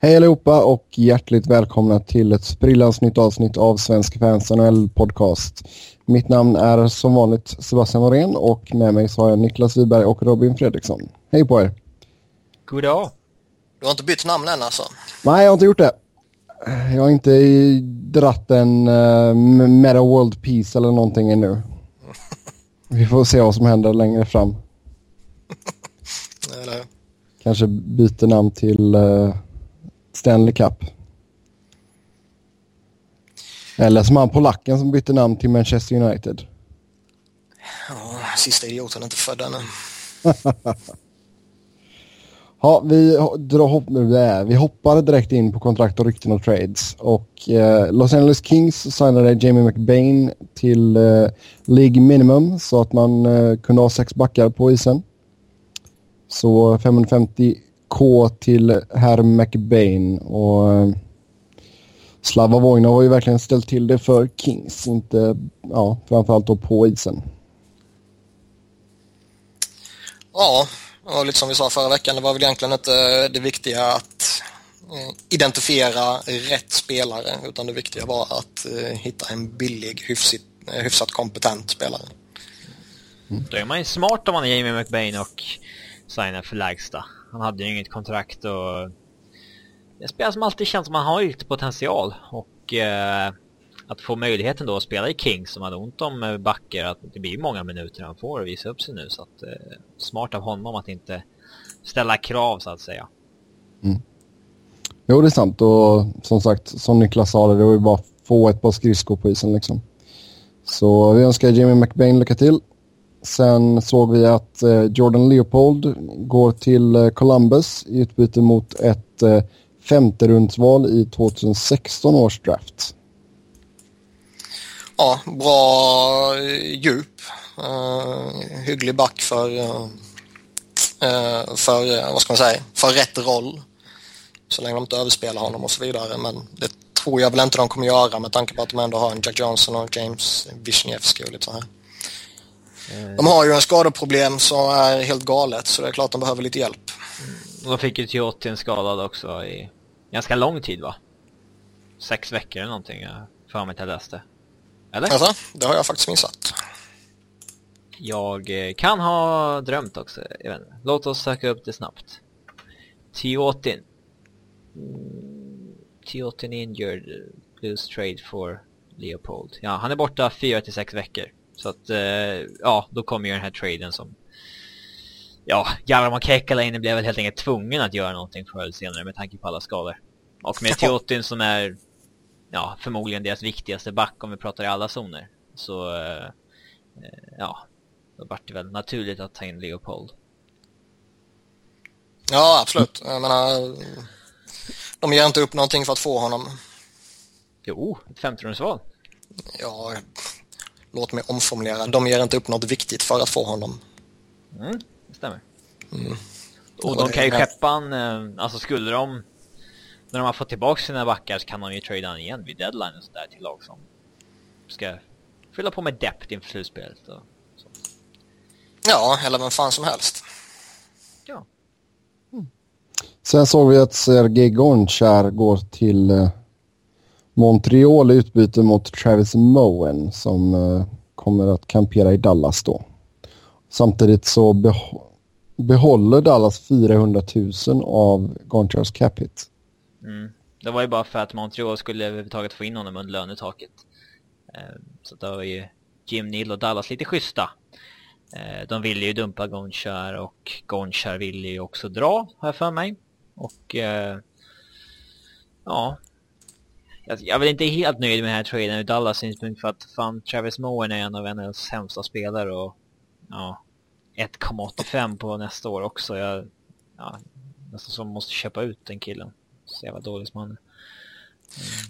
Hej allihopa och hjärtligt välkomna till ett sprillans nytt avsnitt av Svensk Fans NHL Podcast. Mitt namn är som vanligt Sebastian Norén och med mig så har jag Niklas Wiberg och Robin Fredriksson. Hej på er! God dag! Du har inte bytt namn än alltså? Nej, jag har inte gjort det. Jag har inte dratt en uh, Meta World Peace eller någonting ännu. Vi får se vad som händer längre fram. Kanske byter namn till uh, Stanley Cup. Eller som han polacken som bytte namn till Manchester United. Ja, sista idioten är inte född ännu. Ja, vi, drar, vi hoppar direkt in på kontrakt och rykten och trades. Och eh, Los Angeles Kings signade Jamie McBain till eh, League Minimum så att man eh, kunde ha sex backar på isen. Så 550k till herr McBain och eh, Slava Vojna har ju verkligen ställt till det för Kings, inte ja, framförallt då på isen. Ja, och lite som vi sa förra veckan, det var väl egentligen inte det viktiga att eh, identifiera rätt spelare utan det viktiga var att eh, hitta en billig, hyfsigt, hyfsat kompetent spelare. Mm. Då är man ju smart om man är Jamie McBain och signar för lägsta. Han hade ju inget kontrakt och det spelare som alltid känns som han har lite potential och eh, att få möjligheten då att spela i Kings som hade ont om backer, backar, att det blir många minuter han får visa upp sig nu så att eh, smart av honom att inte ställa krav så att säga. Mm. Jo, det är sant och som sagt, som Niklas sa, det var ju bara att få ett par skridskor på isen liksom. Så vi önskar Jimmy McBain lycka till. Sen såg vi att eh, Jordan Leopold går till eh, Columbus i utbyte mot ett eh, femte rundsval i 2016 års draft ja, bra eh, djup. Uh, hygglig back för, uh, för, vad ska man säga, för rätt roll. Så länge de inte överspelar honom och så vidare. Men det tror jag väl inte de kommer göra med tanke på att de ändå har en Jack Johnson och James Wisniewski och lite så här. De har ju en skadeproblem som är helt galet så det är klart de behöver lite hjälp. Mm. De fick ju Tiotin skadad också i ganska lång tid va? Sex veckor eller någonting, jag för mig att jag läste. Eller? Alltså, det har jag faktiskt missat. Jag eh, kan ha drömt också. Låt oss söka upp det snabbt. Tiotin. Mm, Tiotin injured. Blues trade for Leopold. Ja, han är borta 4 till 6 veckor. Så att, eh, ja, då kommer ju den här traden som... Ja, Jarmo Kekkalainen blev väl helt enkelt tvungen att göra någonting förr eller senare med tanke på alla skador. Och med Tiotin som är ja, förmodligen deras viktigaste back om vi pratar i alla zoner. Så eh, eh, ja, då vart det väl naturligt att ta in Leopold. Ja, absolut. Jag menar, de ger inte upp någonting för att få honom. Jo, ett femterumsval. Ja, låt mig omformulera. De ger inte upp något viktigt för att få honom. Mm, det stämmer. Mm. Och de kan ju skeppa en, eh, alltså skulle de när de har fått tillbaka sina backar så kan de ju trada igen vid deadline och sådär till lag som ska fylla på med depth inför slutspelet och så. Ja, eller vem fan som helst. Ja. Mm. Sen såg vi att Sergej Gonchar går till eh, Montreal i utbyte mot Travis Moen som eh, kommer att kampera i Dallas då. Samtidigt så behåller Dallas 400 000 av Gonchars cap hit. Mm. Det var ju bara för att Montreal skulle överhuvudtaget få in honom under lönetaket. Eh, så då var ju Jim Neal och Dallas lite schyssta. Eh, de ville ju dumpa Gonchar och Gonchar ville ju också dra, har jag för mig. Och ja, jag är väl inte helt nöjd med den här traden ur Dallas synpunkt för att fan Travis Moen är en av NHLs sämsta spelare och ja, 1,85 på nästa år också. Jag, ja, nästan som måste köpa ut den killen så jävla dålig som han är.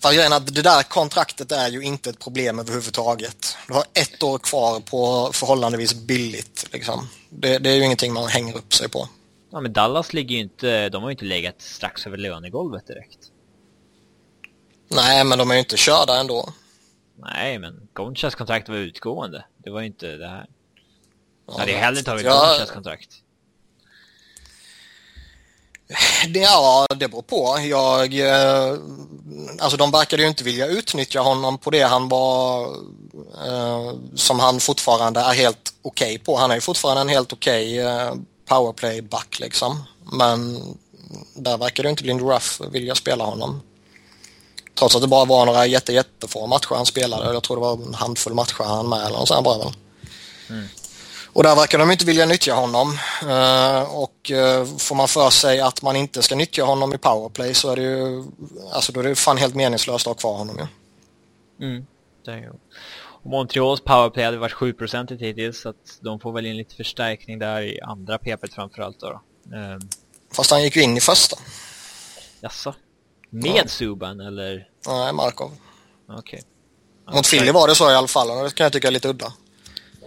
För grejen att det där kontraktet är ju inte ett problem överhuvudtaget. Du har ett år kvar på förhållandevis billigt. Liksom. Det, det, är ju ingenting man hänger upp sig på. Ja, men Dallas ligger ju inte, de har ju inte legat strax över lönegolvet direkt. Nej, men de är ju inte körda ändå. Nej, men Gonchas kontrakt var utgående. Det var ju inte det här. Jag hade hellre tagit ja, Gonchas kontrakt. Det, ja, det beror på. Jag, eh, alltså de verkade ju inte vilja utnyttja honom på det han var, eh, som han fortfarande är helt okej okay på. Han är ju fortfarande en helt okej okay, eh, powerplay-back liksom. Men där verkade inte Lindy Ruff vilja spela honom. Trots att det bara var några jätte, jättefå matcher han spelade. Jag tror det var en handfull matcher han med eller något sånt bara. Mm. Och där verkar de inte vilja nyttja honom. Uh, och uh, får man för sig att man inte ska nyttja honom i powerplay så är det ju, alltså då är det fan helt meningslöst att ha kvar honom ju. Ja. Mm, det är ju. Montreals powerplay hade varit 7% hittills så att de får väl in lite förstärkning där i andra PP framförallt då. då. Um, Fast han gick ju in i första. Jaså? Med ja. Subban eller? Nej, Markov. Okej. Okay. Mot Philly var det så i alla fall och det kan jag tycka är lite udda.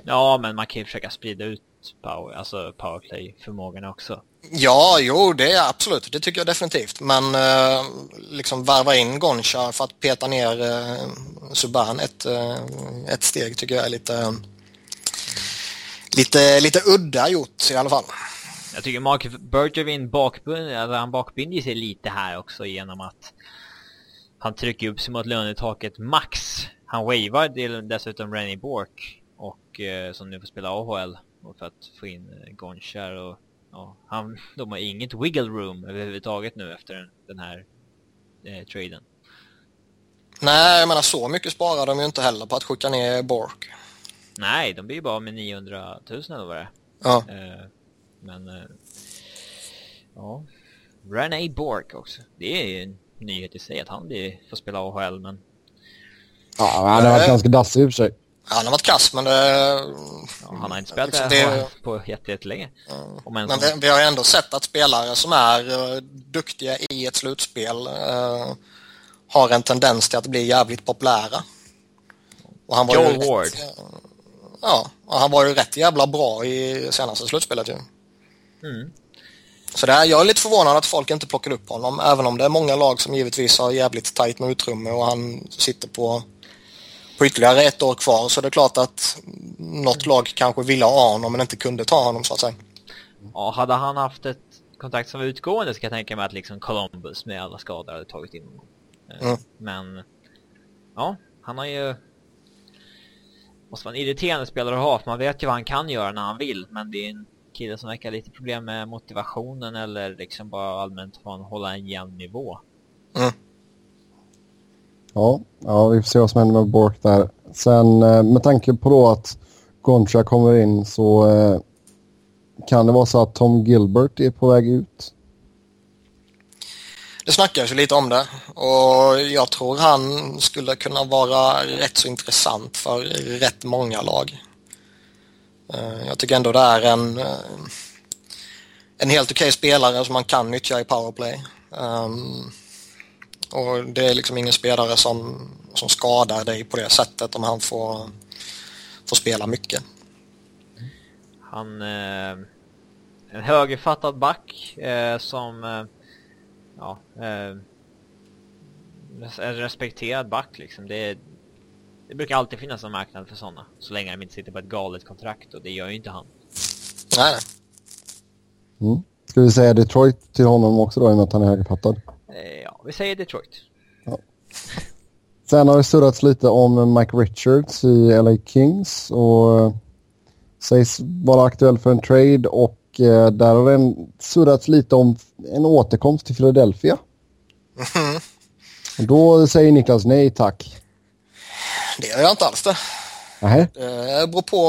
Ja, men man kan ju försöka sprida ut power, alltså powerplay-förmågorna också. Ja, jo, det är absolut. Det tycker jag definitivt. Men eh, liksom värva in Goncha för att peta ner eh, Subban ett, eh, ett steg tycker jag är lite, lite, lite udda gjort i alla fall. Jag tycker Mark Bergevin bakbinder, alltså han bakbinder sig lite här också genom att han trycker upp sig mot lönetaket max. Han wavar dessutom Rennie Bork och eh, som nu får spela AHL för att få in eh, Gonchar och ja, han, de har inget wiggle room överhuvudtaget nu efter den här eh, traden. Nej, jag menar så mycket sparar de ju inte heller på att skicka ner Bork. Nej, de blir ju bara med 900 000 eller vad det är. Ja. Eh, men eh, ja, René Bork också. Det är ju en nyhet i sig att han blir, får spela AHL, men... Ja, han har varit ganska dassig i och för sig. Han har varit kass men det... Ja, han har inte spelat liksom det, på jättelänge. Ja. Men vi, vi, har ju ändå sett att spelare som är uh, duktiga i ett slutspel uh, har en tendens till att bli jävligt populära. Och han var Joel ju Ward. Rätt, uh, ja, och han var ju rätt jävla bra i senaste slutspelet ju. Mm. Så det här, jag är lite förvånad att folk inte plockar upp honom, även om det är många lag som givetvis har jävligt tajt med utrymme och han sitter på på ytterligare ett år kvar så det är klart att något lag kanske ville ha honom men inte kunde ta honom så att säga. Ja, hade han haft ett kontrakt som var utgående så kan jag tänka mig att liksom Columbus med alla skador hade tagit in honom. Eh, mm. Men ja, han har ju måste vara en irriterande spelare att ha för man vet ju vad han kan göra när han vill men det är en kille som verkar lite problem med motivationen eller liksom bara allmänt hålla en jämn nivå. Mm. Ja, ja, vi får se vad som händer med Bork där. Sen eh, med tanke på då att Goncha kommer in så eh, kan det vara så att Tom Gilbert är på väg ut. Det snackas ju lite om det och jag tror han skulle kunna vara rätt så intressant för rätt många lag. Eh, jag tycker ändå det är en, eh, en helt okej okay spelare som man kan nyttja i powerplay. Ehm, och det är liksom ingen spelare som, som skadar dig på det sättet om han får, får spela mycket. Han... Eh, en högerfattad back eh, som... Eh, ja... Eh, en respekterad back liksom. Det, det brukar alltid finnas en marknad för sådana. Så länge de inte sitter på ett galet kontrakt och det gör ju inte han. Nej. Mm. Ska vi säga Detroit till honom också då i och med att han är högerfattad? Eh, ja, vi säger Detroit. Ja. Sen har det surrats lite om Mike Richards i LA Kings och eh, sägs vara aktuell för en trade och eh, där har det surrats lite om en återkomst till Philadelphia. Mm. Då säger Niklas nej tack. Det gör jag inte alls det. Nej. Det beror på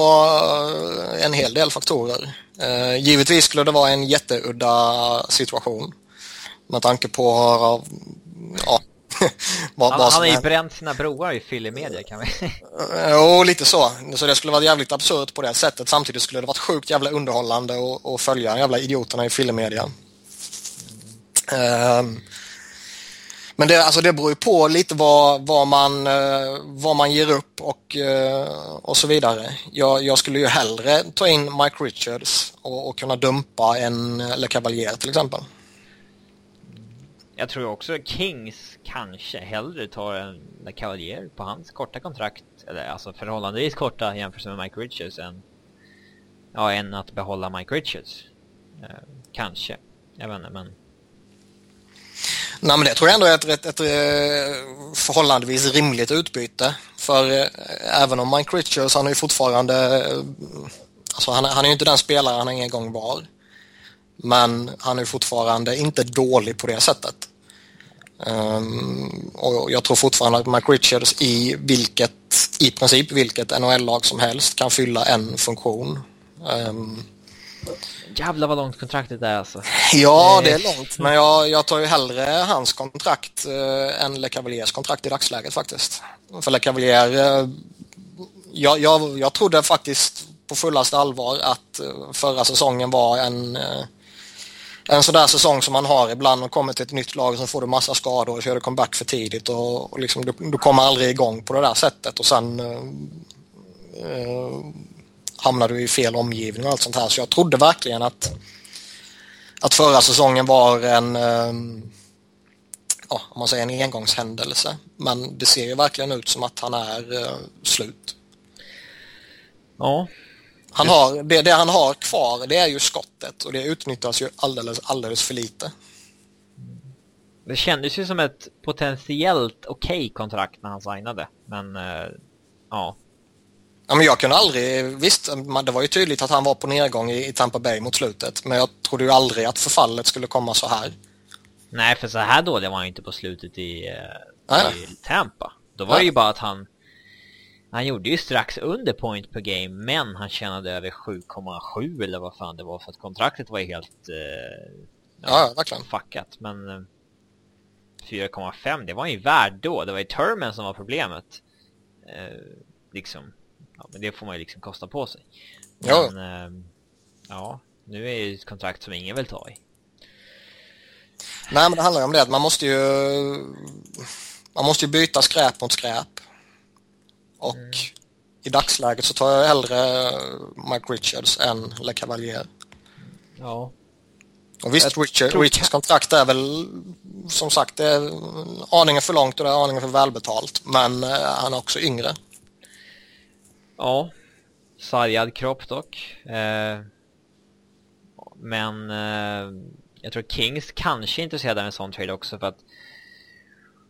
en hel del faktorer. Givetvis skulle det vara en jätteudda situation med tanke på ja, vad, han, vad han har ju bränt sina broar i fyllemedia kan vi Jo, lite så. Så det skulle vara jävligt absurt på det sättet. Samtidigt skulle det varit sjukt jävla underhållande att följa jävla idioterna i fyllemedia. Mm. Um, men det, alltså det beror ju på lite vad, vad, man, eh, vad man ger upp och, eh, och så vidare. Jag, jag, skulle ju hellre ta in Mike Richards och, och kunna dumpa en Le Cavalier till exempel. Jag tror också Kings kanske hellre tar en Cavalier på hans korta kontrakt, eller alltså förhållandevis korta jämfört med Mike Richards än, ja, än att behålla Mike Richards. Eh, kanske. Jag vet inte, men Nej men det tror jag ändå är ett, ett, ett, ett förhållandevis rimligt utbyte. För eh, även om Mike Richards, han är ju fortfarande... Eh, alltså han, är- han är ju inte den spelare han en gång var. Men han är fortfarande inte dålig på det sättet. Um, och jag tror fortfarande att Mike Richards i vilket, i princip vilket NHL-lag som helst kan fylla en funktion. Um, Jävlar vad långt kontraktet är alltså. Ja, Eh. det är långt. Men jag, jag tar ju hellre hans kontrakt eh, än Le Cavaliers kontrakt i dagsläget faktiskt. För Le Cavalier, eh, jag, jag, jag trodde faktiskt på fullaste allvar att eh, förra säsongen var en, eh, en sådär säsong som man har ibland och kommer till ett nytt lag som får du massa skador och kör du comeback för tidigt och, och liksom, du, du kommer aldrig igång på det där sättet och sen eh, eh, hamnar du i fel omgivning och allt sånt här. Så jag trodde verkligen att att förra säsongen var en, ehm, ja, om man säger en engångshändelse. Men det ser ju verkligen ut som att han är eh, slut. Ja, Han har, det, det han har kvar det är ju skottet och det utnyttjas ju alldeles, alldeles för lite. det kändes ju som ett potentiellt okej kontrakt när han signade. Men eh, ja, Ja, men jag kunde aldrig, visst det var ju tydligt att han var på nedgång i, Tampa Bay mot slutet men jag trodde ju aldrig att förfallet skulle komma så här. nej för så här dålig var han ju inte på slutet i, eh, i Tampa. Då var det Nej. ju bara att han han gjorde ju strax under point per game men han tjänade över 7,7 eller vad fan det var för att kontraktet var ju helt eh, Ja, ja verkligen. fuckat. Men eh, 4,5 det var ju värd då. Det var ju termen som var problemet. Eh, liksom. Ja, men det får man ju liksom kosta på sig. Ja. Men eh, ja, nu är det ett kontrakt som ingen vill ta i. Nej men det handlar ju om det att man måste ju man måste ju byta skräp mot skräp. Och i dagsläget så tar jag hellre Mike Richards än Le Cavalier. Ja. Och visst, Richard, Richards kontrakt är väl som sagt det är aningen för långt och det är aningen för välbetalt. Men eh, han är också yngre. Ja. Sargad kropp dock. Eh, men eh, jag tror Kings kanske är intresserade av en sån trade också för att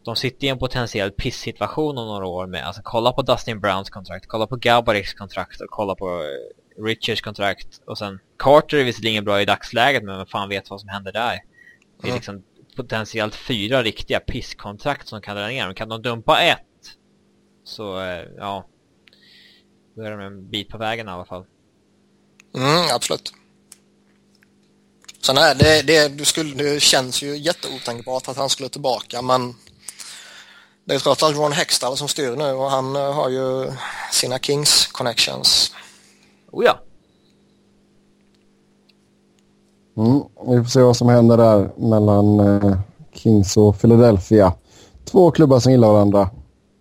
de sitter i en potentiell piss-situation om några år med, alltså kolla på Dustin Browns kontrakt, kolla på Gabareks kontrakt och kolla på Richards kontrakt och sen Carter är visserligen bra i dagsläget men vem fan vet vad som händer där. Det är Mm. liksom potentiellt fyra riktiga pisskontrakt som kan dra ner dem. Kan de dumpa ett så, eh, ja. Då är de en bit på vägen i alla fall. Mm, absolut. Sen är det, det, du skulle, det känns ju jätteotänkbart att han skulle tillbaka men det är trots allt Ron Hextall som styr nu och han eh, har ju sina Kings connections. Oh ja. Mm, vi får se vad som händer där mellan eh, Kings och Philadelphia. Två klubbar som gillar varandra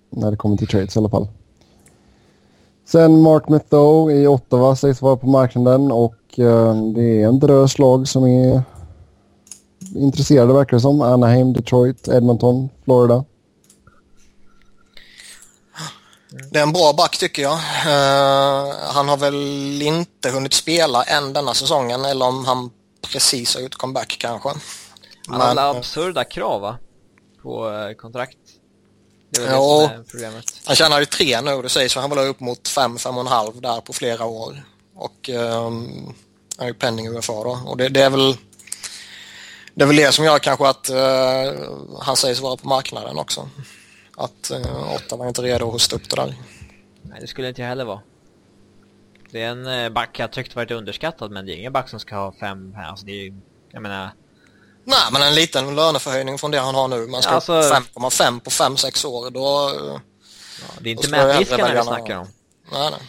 när det kommer till trades i alla fall. Sen Mark Methow i Ottawa sägs vara på marknaden och eh, det är en drös lag som är intresserade verkar det som. Anaheim, Detroit, Edmonton, Florida. Det är en bra back tycker jag. Eh, han har väl inte hunnit spela än denna säsongen eller om han precis har gjort comeback kanske. Han har alla eh, absurda krav va? På eh, kontrakt. Det väl Ja. det som är problemet. Han tjänar ju tre nu, det sägs så han vill ha upp mot fem, fem och en halv där på flera år. Och ehm, han är ju penning UFA då. Och det, det är väl det är väl det som gör kanske att eh, han sägs vara på marknaden också. Att uh, Ottawa är inte redo att hosta upp det där. Nej, det skulle inte jag heller vara. Det är en eh, back jag tyckte varit underskattad men det är ingen back som ska ha fem här. Alltså det är ju, jag menar, Nej, men en liten löneförhöjning från det han har nu. Man ska Alltså- upp 5,5 på 5-6 år. Då, ja, det är inte Niskanen vi snackar om. nej, nej.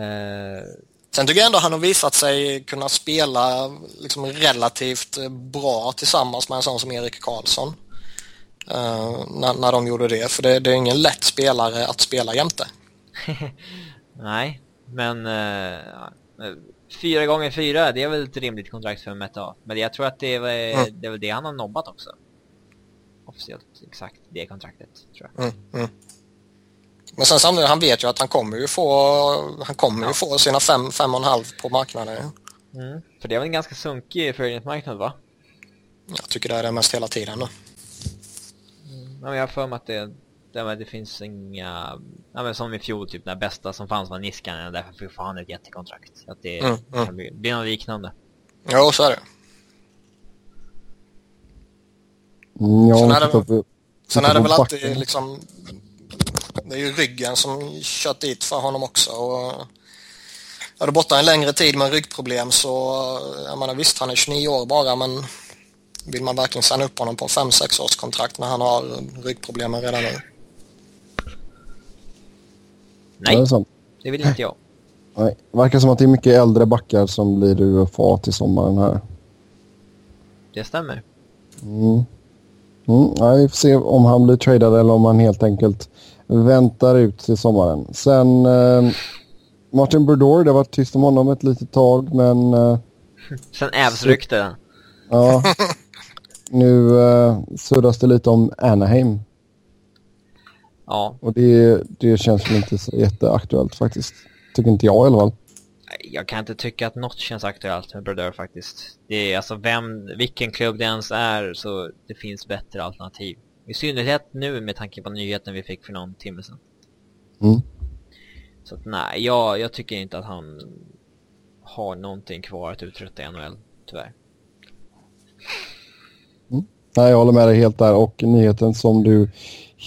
Eh, Sen tycker jag ändå han har visat sig kunna spela liksom relativt bra tillsammans med en sån som Erik Karlsson. Eh, när, när de gjorde det, för det, det är ingen lätt spelare att spela jämte. nej, men eh, fyra gånger fyra, det är väl ett rimligt kontrakt för Meta. Men jag tror att det är, Mm. det är väl det han har nobbat också. Officiellt, exakt det kontraktet, tror jag. Mm, mm. Men sen samtidigt, han vet ju att han kommer ju få, han kommer ju få sina 5 fem, och en halv på marknaden. Mm. För det är väl en ganska sunkig förhöjningsmarknad va? Jag tycker det är det mest hela tiden nu. men jag har för mig att det, det, det finns inga, ja, men som i fjol typ, den bästa som fanns var Niskanen, därför fick han ett jättekontrakt. Att det Mm, mm. kan bli, något liknande. Jo, så är det. Mm, jag Sen är det- tagit- Sen är det väl alltid liksom... Det är ju ryggen som kört dit för honom också. Och är du borta en längre tid med ryggproblem så, jag menar visst han är 29 år bara men vill man verkligen signa upp honom på 5-6 års kontrakt när han har ryggproblemen redan nu? Det Nej, sant. det vill inte jag. Nej. Det verkar som att det är mycket äldre backar som blir UFA till sommaren här. Det stämmer. Mm. Mm, ja, vi får se om han blir tradad eller om han helt enkelt väntar ut till sommaren. Sen eh, Martin Brodeur, det har varit tyst om honom ett litet tag men eh, Sen Ävs-rykte. ja. nu eh, suddas det lite om Anaheim Ja, och det, det känns väl inte så jätteaktuellt faktiskt. Tycker inte jag i alla fall. jag kan inte tycka att något känns aktuellt med Brodeur faktiskt. Det är alltså vem, vilken klubb det ens är så det finns bättre alternativ. I synnerhet nu med tanke på nyheten vi fick för någon timme sedan. Mm. Så att nej, jag, jag tycker inte att han har någonting kvar att uträtta i NHL, tyvärr. Nej, jag håller med dig helt där och nyheten som du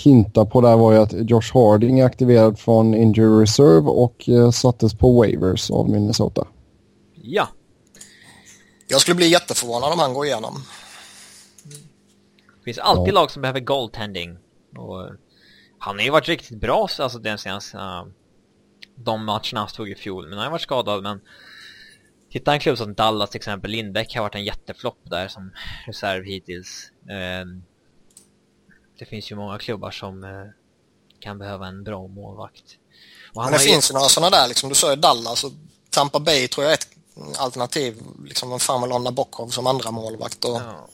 hintar på där var ju att Josh Harding är aktiverad från injury reserve och eh, sattes på waivers av Minnesota. Ja, Jag skulle bli jätteförvånad om han går igenom. det finns alltid Ja. lag som behöver goaltending. Och eh, han har ju varit riktigt bra, alltså den senaste, uh, de matcherna han stod i fjol. Men han har varit skadad, men Titta en klubb som Dallas till exempel, Lindbäck har varit en jätteflopp där som reserv hittills. Ehm, det finns ju många klubbar som eh, kan behöva en bra målvakt. Men det finns ju några sådana där, liksom, du sa ju Dallas och Tampa Bay tror jag är ett alternativ. Liksom, vem fan vill ha Nabokov som andra målvakt och Ja.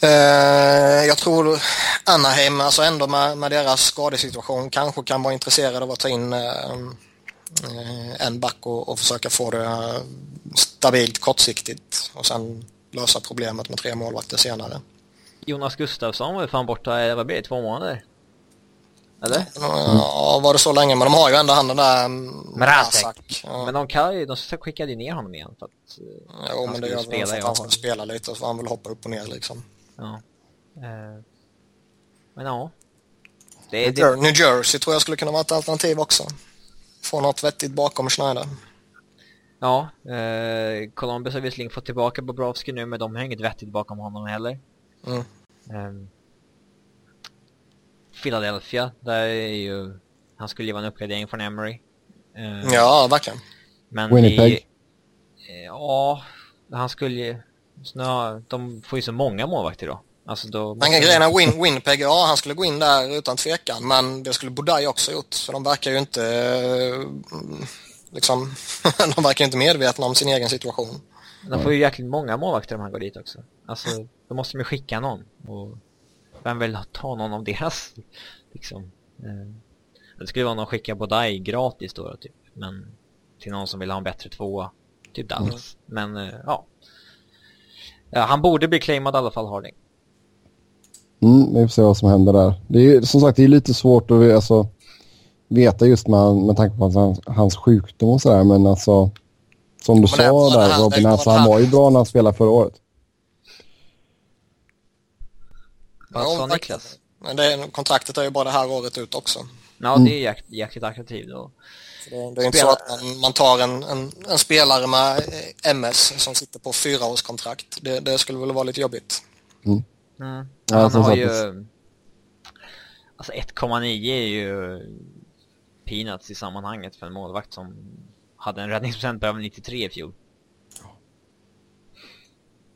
Eh, jag tror Anaheim, alltså ändå med, med deras skadesituation, kanske kan vara intresserade av att ta in eh, eh, en back och, och försöka få det eh, stabilt kortsiktigt och sen lösa problemet med tre målvakter senare. Jonas Gustafsson var ju fan borta, vad blir det, två månader? Eller? Ja, var det så länge? Men de har ju ändå han den där mm, Mrazek. Ja. Men de kan ju, de skickade ju ner honom igen för att... eh, Jo, han men det skulle gör spela för att han ska spela lite så han väl hoppa upp och ner liksom. Ja. Eh, Men ja. Det, New det, New Jersey tror jag skulle kunna vara ett alternativ också. Få något vettigt bakom Schneider. ja, eh, Columbus har visserligen fått tillbaka Bobrovski nu men de har inget vettigt bakom honom heller. Mm. Ehm, Philadelphia, där är ju... Han skulle ju vara en uppgradering från Emery. Eh, Ja, verkligen. Men Winnipeg. Det, eh, ja, han skulle ju... Snö, de får ju så många målvakter då. Alltså då... Men grejen är Win, Winnipeg, ja han skulle gå in där utan tvekan men det skulle Bodaj också gjort för de verkar ju inte eh, liksom, de verkar ju inte medvetna om sin egen situation. De får ju jäkligt många målvakter om han går dit också. Alltså, då måste de ju skicka någon. Och vem vill ta någon av deras, liksom. Eh, det skulle vara någon skicka Bodaj gratis då, typ. Men till någon som vill ha en bättre tvåa. Typ Dallas. Men, eh, ja. ja. Han borde bli claimad i alla fall, Harding. Mm, vi får se vad som händer där. Det är som sagt det är lite svårt att alltså, veta just med, med tanke på hans, hans sjukdom och sådär. Men alltså som du Men sa där Robin, alltså, han var ju bra när han spelade förra året. Vad Ja, sa. Niklas? Men det, kontraktet är ju bara det här året ut också. Ja, det är jäk, jäkligt attraktivt det, det är inte så att man, man tar en, en, en spelare med eh, MS som sitter på fyraårskontrakt. Det, det skulle väl vara lite jobbigt. Mm. Ja, han har ju... Alltså 1,9 är ju peanuts i sammanhanget för en målvakt som hade en räddningsprocent på över 93 i fjol.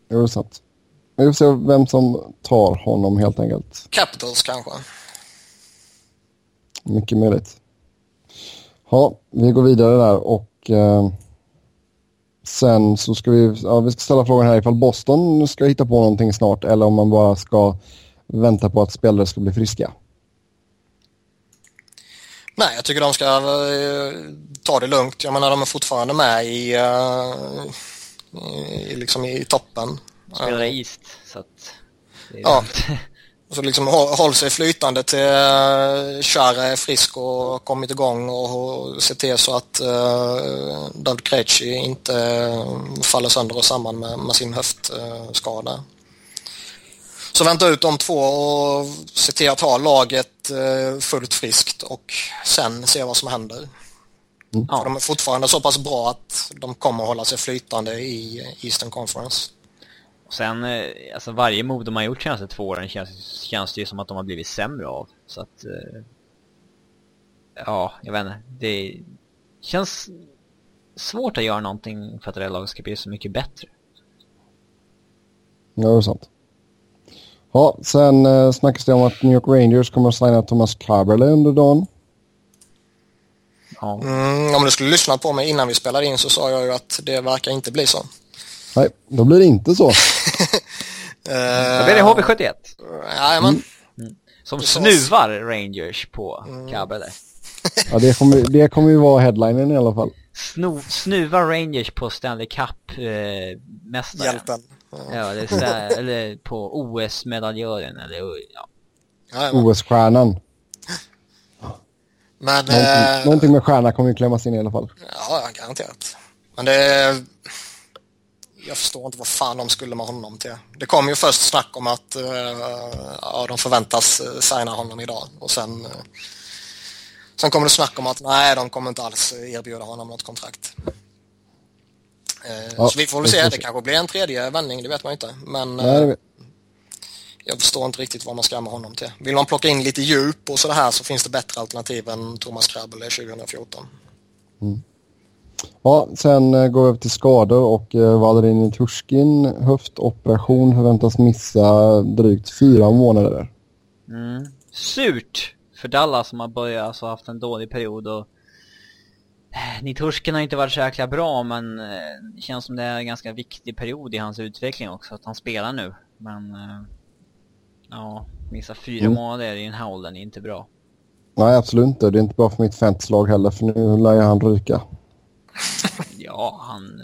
Det är sant. Vi får se vem som tar honom helt enkelt. Capitals kanske. Mycket möjligt. Ja, vi går vidare där och eh, sen så ska vi, ja, vi ska ställa frågan här ifall Boston ska hitta på någonting snart eller om man bara ska vänta på att spelare ska bli friska. Nej, jag tycker de ska eh, ta det lugnt. Jag menar, de är fortfarande med i, eh, i, liksom i toppen. Spelar i East, så att... Ja. lugnt. Så liksom håll sig flytande till Chara är frisk och kommit igång och, och se till så att uh, David Krejci inte uh, faller sönder och samman med, med sin höftskada. Så vänta ut de två och se till att ha laget uh, fullt friskt och sen se vad som händer. Mm. De är fortfarande så pass bra att de kommer hålla sig flytande i Eastern Conference. Och sen, eh, alltså varje move de har gjort senaste två åren känns, känns det ju som att de har blivit sämre av. Så att... Eh, ja, jag vet inte. Det känns svårt att göra någonting för att det här laget ska bli så mycket bättre. Ja, det är sant. Ja, sen eh, snackas det om att New York Rangers kommer att signa Thomas Carberle under dagen. Ja. Mm, om du skulle lyssna på mig innan vi spelade in så sa jag ju att det verkar inte bli så. Nej, då blir det inte så. då blir det HV71. Jajamän. Mm. Som snuvar Rangers på mm. Kabel ja, det kommer, det kommer ju vara headlinen i alla fall. Snu, snuva Rangers på Stanley Cup-mästaren. Eh, Hjälten. Ja, ja eller, eller på OS-medaljören eller ja. OS-stjärnan. Men, någonting, eh, någonting med stjärna kommer ju klämmas in i alla fall. Ja, garanterat. Men det jag förstår inte vad fan de skulle med honom till. Det kom ju först snack om att uh, ja, de förväntas uh, signa honom idag och sen uh, sen kommer det snack om att nej, de kommer inte alls erbjuda honom något kontrakt. Uh, ja, så vi får väl se, det kanske blir en tredje vändning, det vet man inte. Men nej, jag förstår inte riktigt vad man ska med honom till. Vill man plocka in lite djup och sådär så finns det bättre alternativ än Thomas Krabbel 2014. Mm. Ja, sen eh, går vi över till skador och eh, Valerin Turskin höftoperation förväntas missa drygt fyra månader. Mm. Surt för Dallas som har börjat, alltså haft en dålig period och eh, Niturskin har inte varit så jäkla bra men det känns som det är en ganska viktig period i hans utveckling också att han spelar nu. Men ja, missa fyra mm. månader i en Howlen är inte bra. Nej, absolut inte. Det är inte bra för mitt fantaslag heller för nu lär han ryka. Ja, han...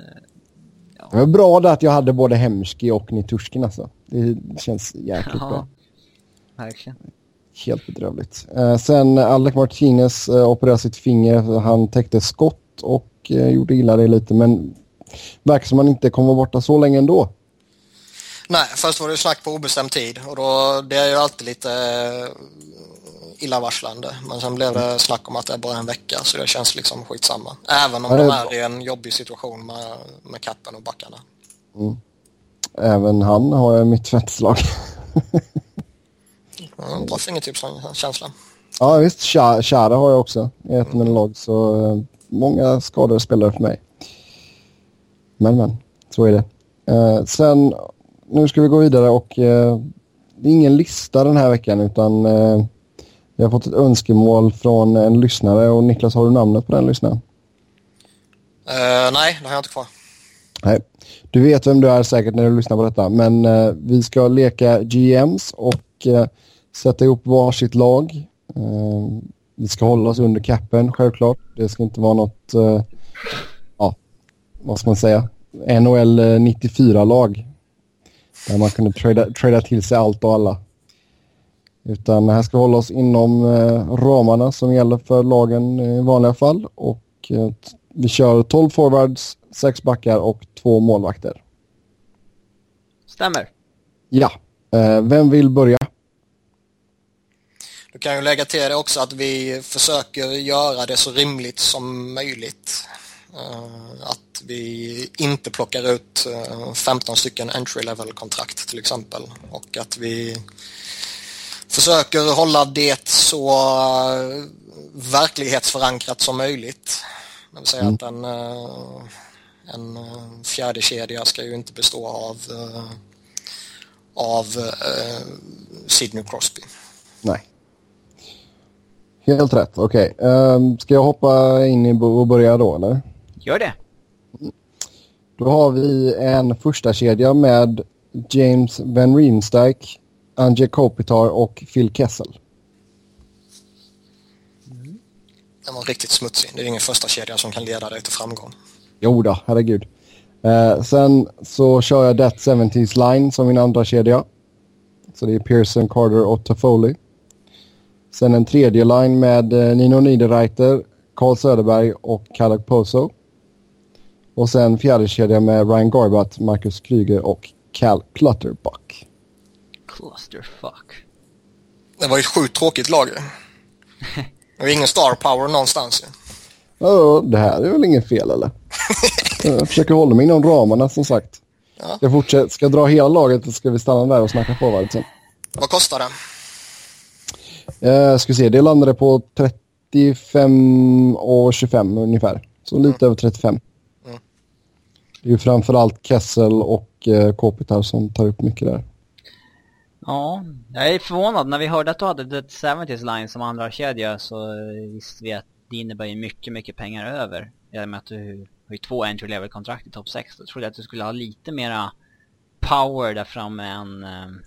Ja. Det var bra det att jag hade både Hemski och Niturskin alltså. Det känns jäkligt ja, bra. Verkligen. Helt bedrövligt. Eh, sen Alec Martinez eh, opererade sitt finger. Han täckte skott och eh, gjorde illa det lite men verkar som han inte kommer vara borta så länge ändå. Nej, först var det snack på obestämd tid och då, det är ju alltid lite illavarslande. Men sen blev det snack om att det är bara en vecka så det känns liksom skitsamma. Även om de är i en jobbig situation med, med kappen och backarna. Mm. Även han har jag mitt tvättslag. ja, bra fingertipskänsla. Ja visst, Chara har jag också i ett mm. lag så uh, många skadade spelare för mig. Men men, så är det. Uh, sen, nu ska vi gå vidare och uh, det är ingen lista den här veckan utan vi har fått ett önskemål från en lyssnare och Niklas, har du namnet på den lyssnaren? Uh, nej, det har jag inte kvar. Nej, du vet vem du är säkert när du lyssnar på detta, men uh, vi ska leka GMs och uh, sätta ihop varsitt lag. vi ska hålla oss under capen, självklart. Det ska inte vara något, ja, vad ska man säga, NHL 94-lag. Där man kunde trada, trada till sig allt och alla. Utan här ska vi hålla oss inom eh, ramarna som gäller för lagen i vanliga fall. Och eh, vi kör 12 forwards, 6 backar och 2 målvakter. Stämmer. Ja. Eh, vem vill börja? Du kan ju lägga till det också att vi försöker göra det så rimligt som möjligt. Att vi inte plockar ut 15 stycken entry level kontrakt till exempel och att vi försöker hålla det så uh, verklighetsförankrat som möjligt. Det vill säga mm. att en, uh, en uh, fjärde kedja ska ju inte bestå av, av Sidney Crosby. Nej. Helt rätt, okej. Okay. Um, ska jag hoppa in och börja då eller? Gör det. Då har vi en första kedja med James Van Riemsdyk, Anje Kopitar och Phil Kessel. Mm. Den var riktigt smutsig. Det är ingen första kedja som kan leda dig till framgång. Jo då, herregud. Eh, sen så kör jag That 70s Line som min andra kedja. Så det är Pearson, Carter och Toffoli. Sen en tredje line med eh, Nino Niederreiter, Carl Söderberg och Kallak Poso. Och sen fjärde kedja med Ryan Garbutt, Marcus Kryger och Cal Clutterbuck. Clusterfuck. Det var ju ett sjukt tråkigt lag. Det var ingen star power någonstans. Ja, det här är väl inget fel eller? Jag försöker hålla mig inom ramarna som sagt. Ja. Jag fortsätta, ska jag dra hela laget eller ska vi stanna där och snacka forward sen? Vad kostar det? Eh, ska vi se, det landade på 35 och 25 ungefär. Så lite över 35. Mm. Det är ju framförallt Kessel och eh, Kopitar som tar upp mycket där. Ja, jag är förvånad. När vi hörde att du hade Dead 70s line som andra kedja så eh, visste vi att det innebär ju mycket, mycket pengar över. I och med att du har ju två entry level kontrakt i topp 6. Då trodde jag att du skulle ha lite mera power där framme än um,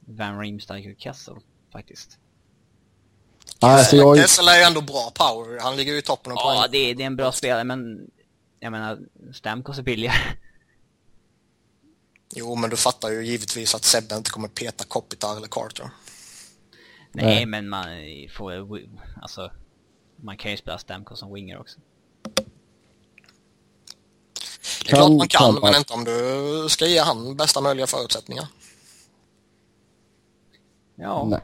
Van Riemsdyk och Kessel faktiskt. Alltså jag, Kessel är ju ändå bra power. Han ligger ju i toppen av Ja, poäng. det är, det är en bra spelare men jag menar, Stamkos är billigare. Jo, men du fattar ju givetvis att Sebbe inte kommer peta Kopitar eller Carter. Nej, Nej. men man får, alltså, man kan ju spela Stamkos som winger också. Det är klart man kan, kan men inte om du ska ge han bästa möjliga förutsättningar. Ja, nej.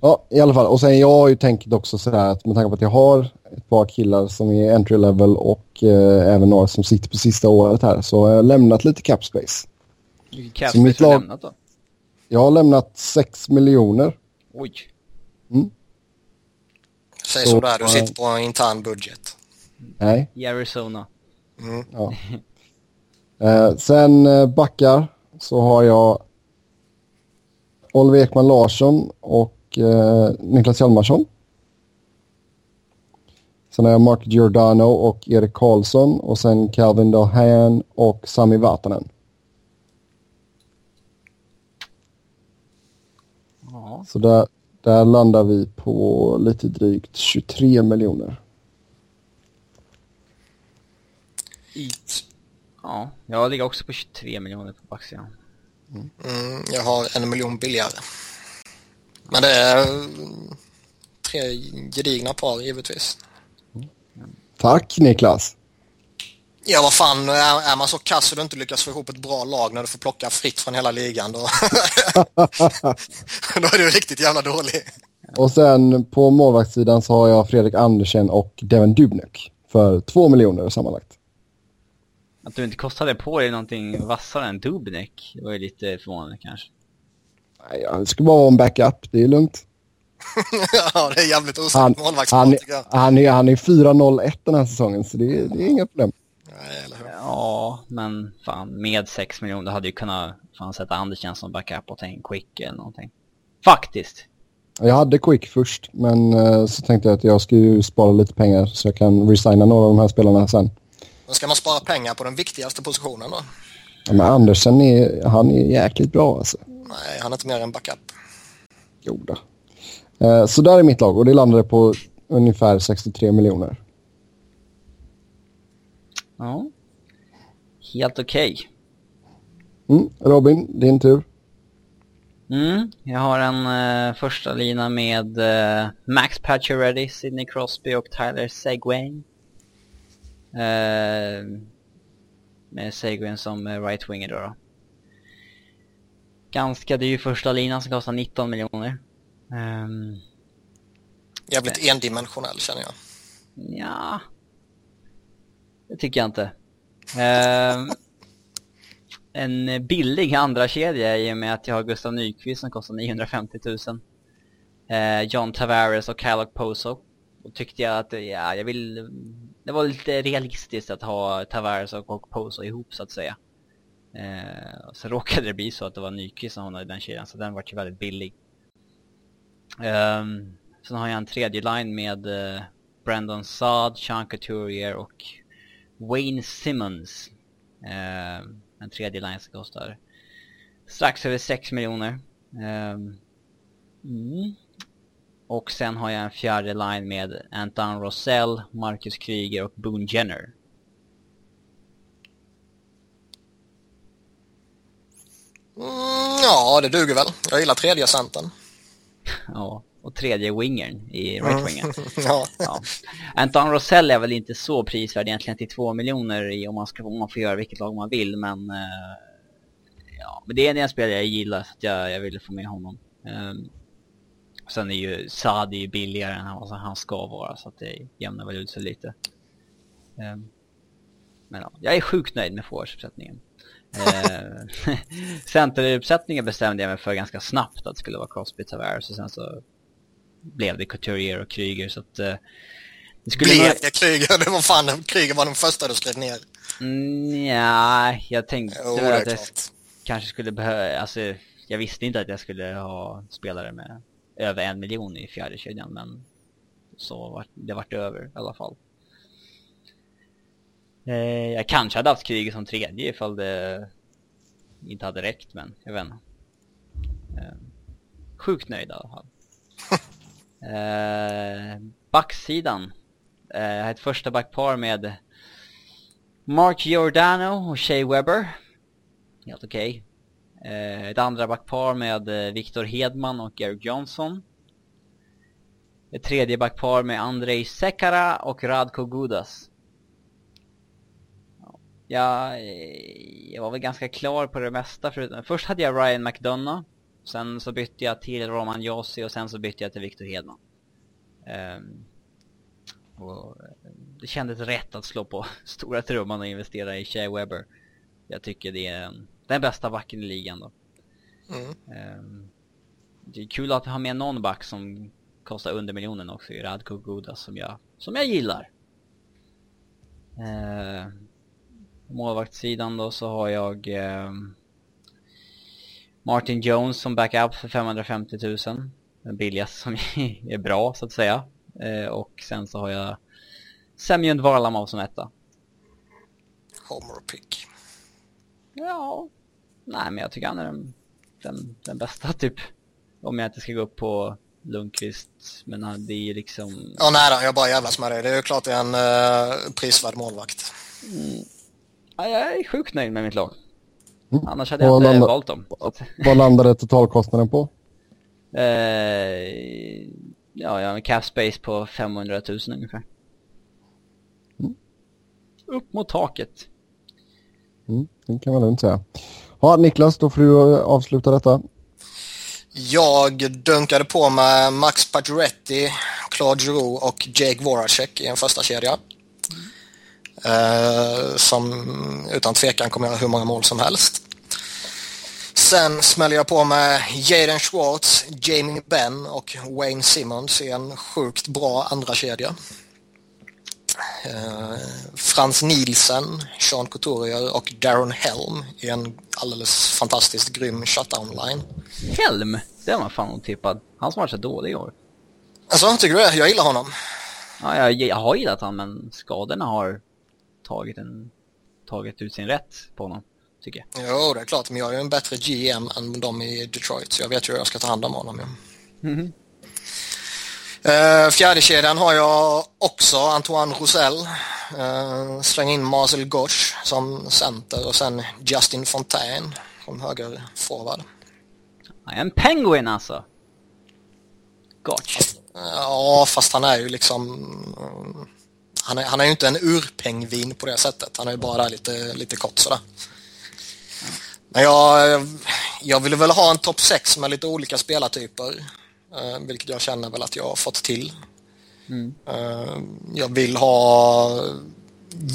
Ja, i alla fall. Och sen jag har ju tänkt också sådär att med tanke på att jag har ett par killar som är entry level och eh, även några som sitter på sista året här så har jag lämnat lite cap space. Vilket capspace mitt har lag- lämnat då? Jag har lämnat 6 miljoner. Oj. Säg Så, så där, du eh, sitter på en intern budget. Nej. I Arizona. Mm. Ja. Eh, sen eh, backar så har jag Oliver Ekman Larsson och eh, Niklas Hjalmarsson. Sen har jag Mark Giordano och Erik Karlsson och sen Calvin Dahan och Sami Vatanen. Ja. Så där, där landar vi på lite drygt 23 miljoner. Ja, jag ligger också på 23 miljoner på backsidan. Mm, jag har en miljon billigare. Men det är eh, tre gedigna par givetvis. Tack Niklas! Ja, vad fan, är, är man så kass så du inte lyckas få ihop ett bra lag när du får plocka fritt från hela ligan då, då är du riktigt jävla dålig. Och sen på målvaktssidan så har jag Fredrik Andersen och Devin Dubnyk för 2 miljoner sammanlagt. Att du inte kostade på dig någonting vassare än Dubnik, det var ju lite förvånande kanske. Nej, ja, det ska bara vara en backup, det är lugnt. ja, det är jävligt Han, osäkert målvaktspar han, jag. han, är, han är 4-0-1 den här säsongen så det, är- det är inga problem. Eller hur? Ja, men fan med 6 miljoner hade ju kunnat fan sätta Andersen som backup och ta in Quick eller någonting. Faktiskt. Jag hade Quick först men eh, så tänkte jag att jag skulle ju spara lite pengar så jag kan resigna några av de här spelarna sen. Men ska man spara pengar på den viktigaste positionen då? Ja, men Andersen är, han är jäkligt bra alltså. Nej, han är inte mer än backup. Jo då. Eh, så där är mitt lag och det landade på ungefär 63 miljoner. Ja. Helt okej. Mm, Robin, din tur. Mm, jag har en eh, första lina med eh, Max Pacioretty, Sidney Crosby och Tyler Seguin. Eh, med Seguin som eh, right-winger då, då. Ganska dyr första linan som kostar 19 miljoner. Ehm, Jävligt endimensionell känner jag. Ja, det tycker jag inte. Eh, en billig andra kedja i och med att jag har Gustav Nyqvist som kostar 950 000. Eh, John Tavares och Kyle Poso. Då tyckte jag att, ja, jag vill... Det var lite realistiskt att ha Tavares och Poso ihop så att säga. Eh, så råkade det bli så att det var Nyqvist som hamnade i den kedjan, så den var ju väldigt billig. Eh, sen har jag en tredje line med eh, Brandon Saad, Sean Couturier och Wayne Simmons. Ehm, en tredje line som kostar strax över 6 miljoner. Ehm, mm. Och sen har jag en fjärde line med Anton Rosell, Marcus Kryger och Boone Jenner. Mm, ja, det duger väl. Jag gillar tredje centern. Ja, och tredje wingern i right wingen. ja. ja. Anton Rosell är väl inte så prisvärd egentligen till två miljoner i om man, ska, om man får göra vilket lag man vill, men uh, ja, men det är en spelare jag gillar så att jag, jag ville få med honom. Um, sen är ju Sadi billigare än vad han ska vara så att det jämnar väl ut sig lite. Um, men ja, jag är sjukt nöjd med forwardsuppsättningen. Eh, centeruppsättningen bestämde jag mig för ganska snabbt att det skulle vara Crosby Tavares och sen så blev det Couturier och Kryger så att... Uh, det skulle blev det Kryger? Det var fan, Kryger var den första du skrev ner. Mm, ja, jag tänkte jo, väl att jag kanske skulle behöva, alltså jag visste inte att jag skulle ha spelare med över en miljon i fjärde kedjan men så var det vart över i alla fall. Eh, jag kanske hade haft kriget som tredje ifall det inte hade räckt, men jag vet inte. Eh, sjukt nöjd i alla fall. eh, backsidan. Eh, ett första backpar med Mark Giordano och Shea Weber. Helt okej. Okay. Eh, ett andra backpar med eh, Victor Hedman och Eric Johnson. Ett tredje backpar med Andrei Sekara och Radko Gudas. Ja, jag var väl ganska klar på det mesta. Förutom, först hade jag Ryan McDonough. Sen så bytte jag till Roman Jossi och sen så bytte jag till Victor Hedman. Um, och det kändes rätt att slå på stora trumman och investera i Shea Weber. Jag tycker det är den bästa backen i ligan då. Mm. Um, det är kul att ha med någon back som kostar under miljonen också i Radko Gudas som jag, som jag gillar. Uh, målvaktssidan då så har jag eh, Martin Jones som backup för 550 000. Den billigaste som är bra så att säga. Eh, och sen så har jag Semyon Varlamov som etta. Homer pick. Ja, nej men jag tycker han är den, den, den bästa typ. Om jag inte ska gå upp på Lundqvist, men det är liksom... Ja, nej då, jag bara jävlas med dig. Det är ju klart det är en uh, prisvärd målvakt. Mm. Ja, jag är sjukt nöjd med mitt lag. Mm. Annars hade jag inte landar, valt dem. Vad landade totalkostnaden på? Eh, ja, jag har en cap space på 500 000 ungefär. Mm. Upp mot taket. Mm, det kan man lugnt säga. Ja, Niklas, då får du avsluta detta. Jag dunkade på med Max Pacioretty, Claude Giroux och Jake Voracek i en första kedja. Eh, som utan tvekan kommer göra hur många mål som helst. Sen smäller jag på med Jaden Schwartz, Jamie Benn och Wayne Simmons i en sjukt bra andra kedja. Eh, Frans Nielsen, Sean Couturier och Darren Helm i en alldeles fantastiskt grym shutdown-line. Helm? Det var fan otippad. Han som var så dålig i år. Alltså, tycker du det? Jag gillar honom. Ja, jag, jag har gillat honom, men skadorna har tagit, en, tagit ut sin rätt på honom, tycker jag. Jo, det är klart, men jag är ju en bättre GM än de i Detroit, så jag vet ju hur jag ska ta hand om honom. Ja. Mm -hmm. Uh, fjärdekedjan har jag också Antoine Roussel. Uh, släng in Marcel Gosch som center och sen Justin Fontaine som höger forward. En penguin alltså. Gosch. Ja, fast han är ju liksom han är, han är ju inte en urpengvin på det sättet. Han är ju bara lite, lite kort sådär. Men jag, jag ville väl ha en topp 6 med lite olika spelartyper. Eh, vilket jag känner väl att jag har fått till. Mm. Eh, jag vill ha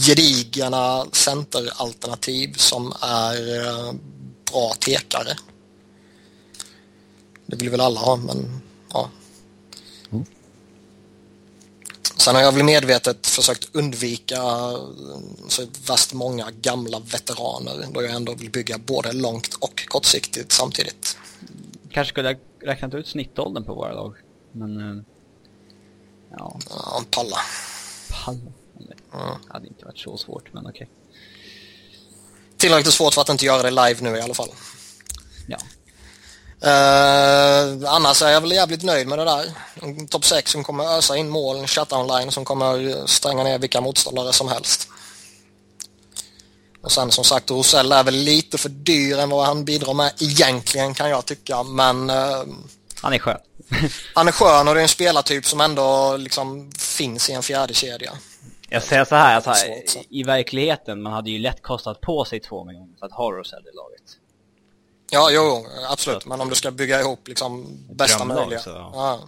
gedigna centeralternativ som är eh, bra tekare. Det vill väl alla ha, men ja. Sen har jag väl medvetet försökt undvika så värst många gamla veteraner då jag ändå vill bygga både långt och kortsiktigt samtidigt. Kanske skulle jag räknat ut snittåldern på våra lag, men eh, ja. Ja, palla. Palla? Det mm. hade inte varit så svårt, men okej. Okay. Tillräckligt svårt för att inte göra det live nu i alla fall. Ja. Uh, annars är jag väl jävligt nöjd med det där. Topp 6 som kommer ösa in mål, chatta online som kommer stänga ner vilka motståndare som helst. Och sen som sagt, Rosell är väl lite för dyr än vad han bidrar med egentligen kan jag tycka, men eh, Han är skön. han är skön och det är en spelartyp som ändå liksom finns i en fjärde kedja. Jag säger så här, alltså, i verkligheten, man hade ju lätt kostat på sig två miljoner för att ha Rosell i laget. Ja, jo, absolut. Men om du ska bygga ihop liksom bästa möjliga. så, ja. Ja.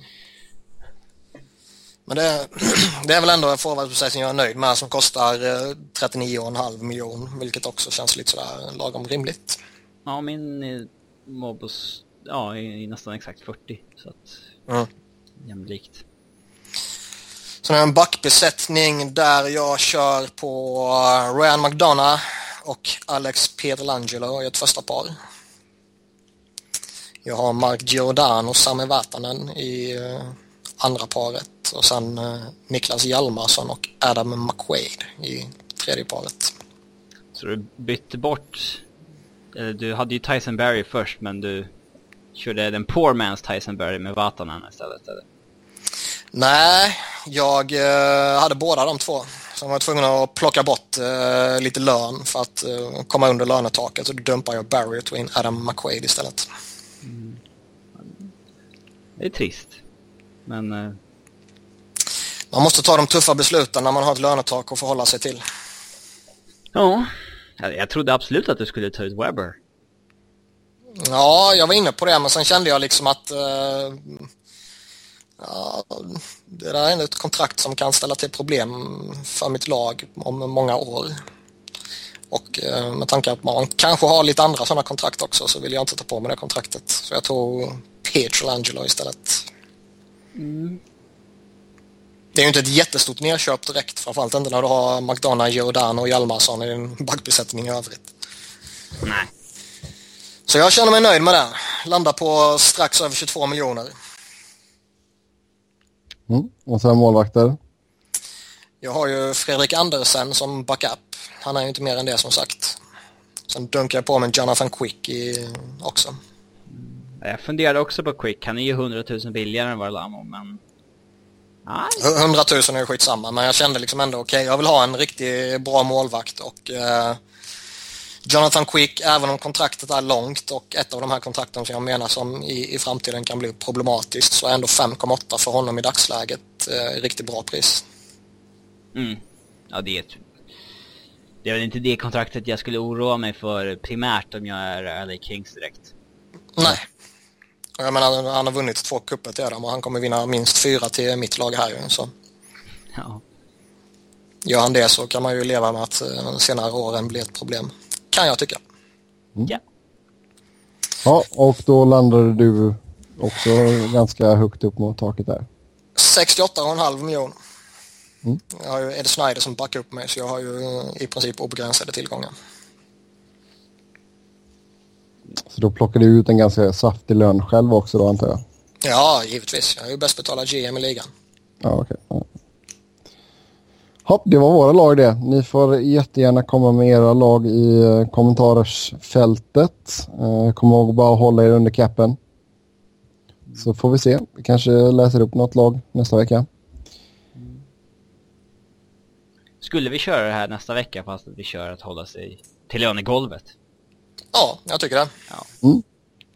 Men det, det är väl ändå en forwardprocess jag är nöjd med som kostar eh, 39,5 miljon, vilket också känns lite sådär lagom rimligt. Ja, min eh, Mobus, ja, är är nästan exakt 40. Så att, Mm. jämlikt. Sen har jag en backbesättning där jag kör på eh, Ryan McDonough och Alex Pietrangelo i ett första par. Jag har Mark Giordano och Sami Vatanen i eh, andra paret och sen eh, Niklas Hjalmarsson och Adam McQuaid i tredje paret. Så du bytte bort, eller du hade ju Tyson Berry först men du körde den poor man's Tyson Berry med Vatanen istället eller? Nej, jag eh, hade båda de två. Så jag var tvungen att plocka bort eh, lite lön för att eh, komma under lönetaket och då dumpar jag Barry och tog in Adam McQuaid istället. Det är trist. Men eh, Man måste ta de tuffa besluten när man har ett lönetak att förhålla sig till. ja, jag, jag trodde absolut att du skulle ta ut Webber. Ja, jag var inne på det men sen kände jag liksom att eh, ja, det där är ändå ett kontrakt som kan ställa till problem för mitt lag om många år. Och eh, med tanke på att man kanske har lite andra sådana kontrakt också så vill jag inte ta på mig det kontraktet. Så jag tog Pietrangelo istället. Det är ju inte ett jättestort nedköp direkt, framförallt inte när du har McDonough, Giordano och Hjalmarsson i din backbesättning i övrigt. Nej. Så jag känner mig nöjd med det. Landar på strax över 22 miljoner. Mm. Och sen målvakter. Jag har ju Fredrik Andersen som backup. Han är ju inte mer än det som sagt. Sen dunkar jag på med Jonathan Quick i, också. Jag funderade också på Quick, han är ju 100 000 billigare än Varlamo men... Nej. 100 000 är ju skitsamma men jag kände liksom ändå okej, jag vill ha en riktigt bra målvakt och eh, Jonathan Quick, även om kontraktet är långt och ett av de här kontrakten som jag menar som i, i framtiden kan bli problematiskt så är ändå 5,8 för honom i dagsläget eh, riktigt bra pris. Mm. Ja, det är ett... Det är väl inte det kontraktet jag skulle oroa mig för primärt om jag är LA Kings direkt. Nej. Jag menar, han har vunnit två cuper till dem och han kommer vinna minst fyra till mitt lag här ju. Så Ja. gör han det så kan man ju leva med att eh, senare åren blir ett problem. Kan jag tycka. Ja. Ja, och då landade du också ganska högt upp mot taket där. 68,5 miljoner. Mm. Jag har ju Ed Snyder som backar upp mig så jag har ju eh, i princip obegränsade tillgångar. Så då plockade du ut en ganska saftig lön själv också då antar jag? Ja, givetvis. Jag är ju bäst betalad GM i ligan. Ja, okej. Ja. Hopp, det var våra lag det. Ni får jättegärna komma med era lag i eh, kommentarsfältet. Eh, kom ihåg att bara hålla er under capen. Så får vi se. Vi kanske läser upp något lag nästa vecka. Skulle vi köra det här nästa vecka fast att vi kör att hålla sig till lönegolvet? Ja, jag tycker det.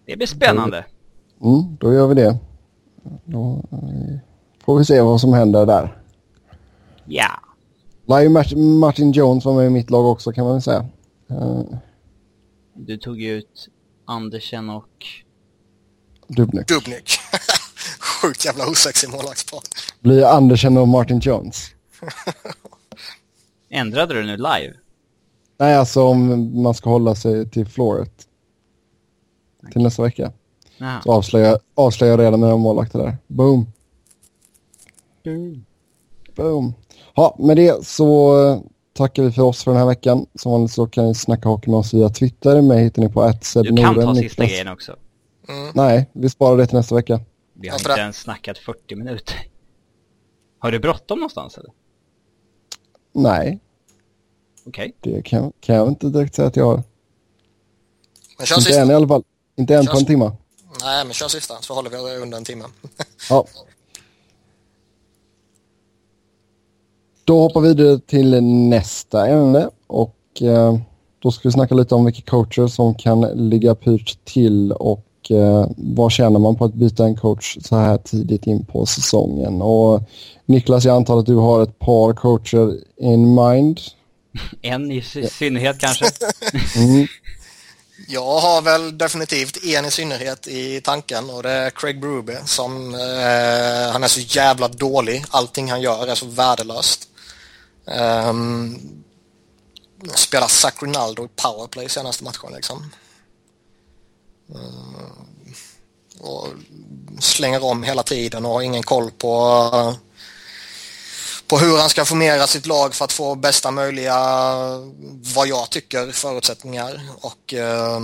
Det blir spännande. Mm, då gör vi det. Då eh, får vi se vad som händer där. Ja. Lär ju Martin Jones var med i mitt lag också kan man väl säga. Eh, Du tog ut Andersen och... Dubnik. Dubnik. Sjukt jävla osexig målvaktspar. Blir Andersen och Martin Jones. Ändrade du nu live? Nej, alltså om man ska hålla sig till flooret. Till nästa vecka. Jaha. Så avslöjar, avslöjar redan mina målvakter där. Boom. Boom. Ja, med det så tackar vi för oss för den här veckan. Som vanligt så kan ni snacka hockey med oss via Twitter. Mig hittar ni på Du kan ta sista grejen också. Mm. Nej, vi sparar det till nästa vecka. Vi har inte ens snackat 40 minuter. Har du bråttom någonstans eller? Nej, Okej. det kan, kan jag inte direkt säga att jag har. Men kör Inte sista. än i alla fall. Inte än Kör på en timme. Nej, men kör sista så håller vi under en timme. Ja. Då hoppar vi vidare till nästa ämne och eh, Då ska vi snacka lite om vilka coacher som kan ligga pyrt till och eh, vad känner man på att byta en coach så här tidigt in på säsongen. Och Niklas, jag antar att du har ett par coacher in mind. En i synnerhet kanske? mm. Jag har väl definitivt en i synnerhet i tanken och det är Craig Bruby som eh, han är så jävla dålig. Allting han gör är så värdelöst. Um, spelar Zach Rinaldo i powerplay senaste matchen liksom. Eh, och slänger om hela tiden och har ingen koll på eh, på hur han ska formera sitt lag för att få bästa möjliga, vad jag tycker, förutsättningar. Och eh,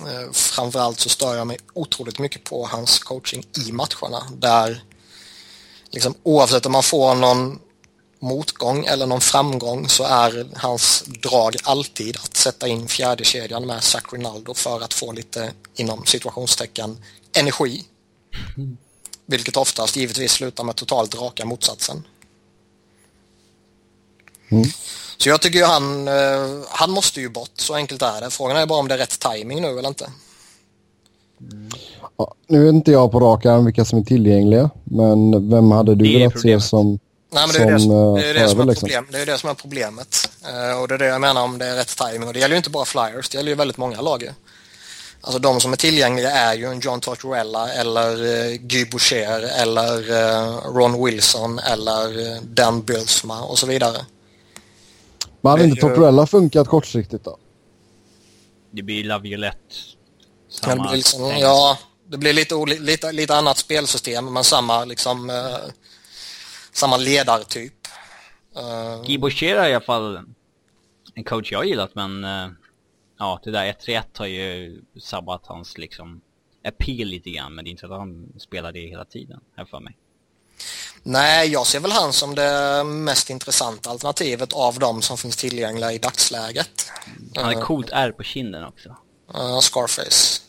eh, framförallt så stör jag mig otroligt mycket på hans coaching i matcherna. Där liksom, oavsett om man får någon motgång eller någon framgång så är hans drag alltid att sätta in fjärde kedjan med Zach Rinaldo för att få lite, inom situationstecken, energi. Vilket oftast givetvis slutar med totalt raka motsatsen. Mm. Så jag tycker ju han, eh, han måste ju bort, så enkelt är det. Frågan är bara om det är rätt timing nu eller inte. Mm. Ja, nu vet inte jag på rak arm vilka som är tillgängliga, men vem hade du velat se som Nej, men det är det som, det är det som är, liksom. problem, det är det som är problemet. Uh, och det är det jag menar om det är rätt timing. Och det gäller ju inte bara Flyers, det gäller ju väldigt många lag. Alltså de som är tillgängliga är ju en John Tortorella eller uh, Guy Boucher eller uh, Ron Wilson eller uh, Dan Bilsma och så vidare. Men hade inte Tortorella funkat kortsiktigt då? Det blir La Violette. Samma det blir liksom, ja, det blir lite, lite, lite annat spelsystem men samma liksom samma ledartyp. Guy Boucher är i alla fall en coach jag gillat men uh, ja det där 1-3-1 har ju sabbat hans liksom appeal lite grann men det är inte så att han spelar det hela tiden här för mig. Nej, jag ser väl han som det mest intressanta alternativet av de som finns tillgängliga i dagsläget. Han har coolt R på kinden också. Uh, Scarface.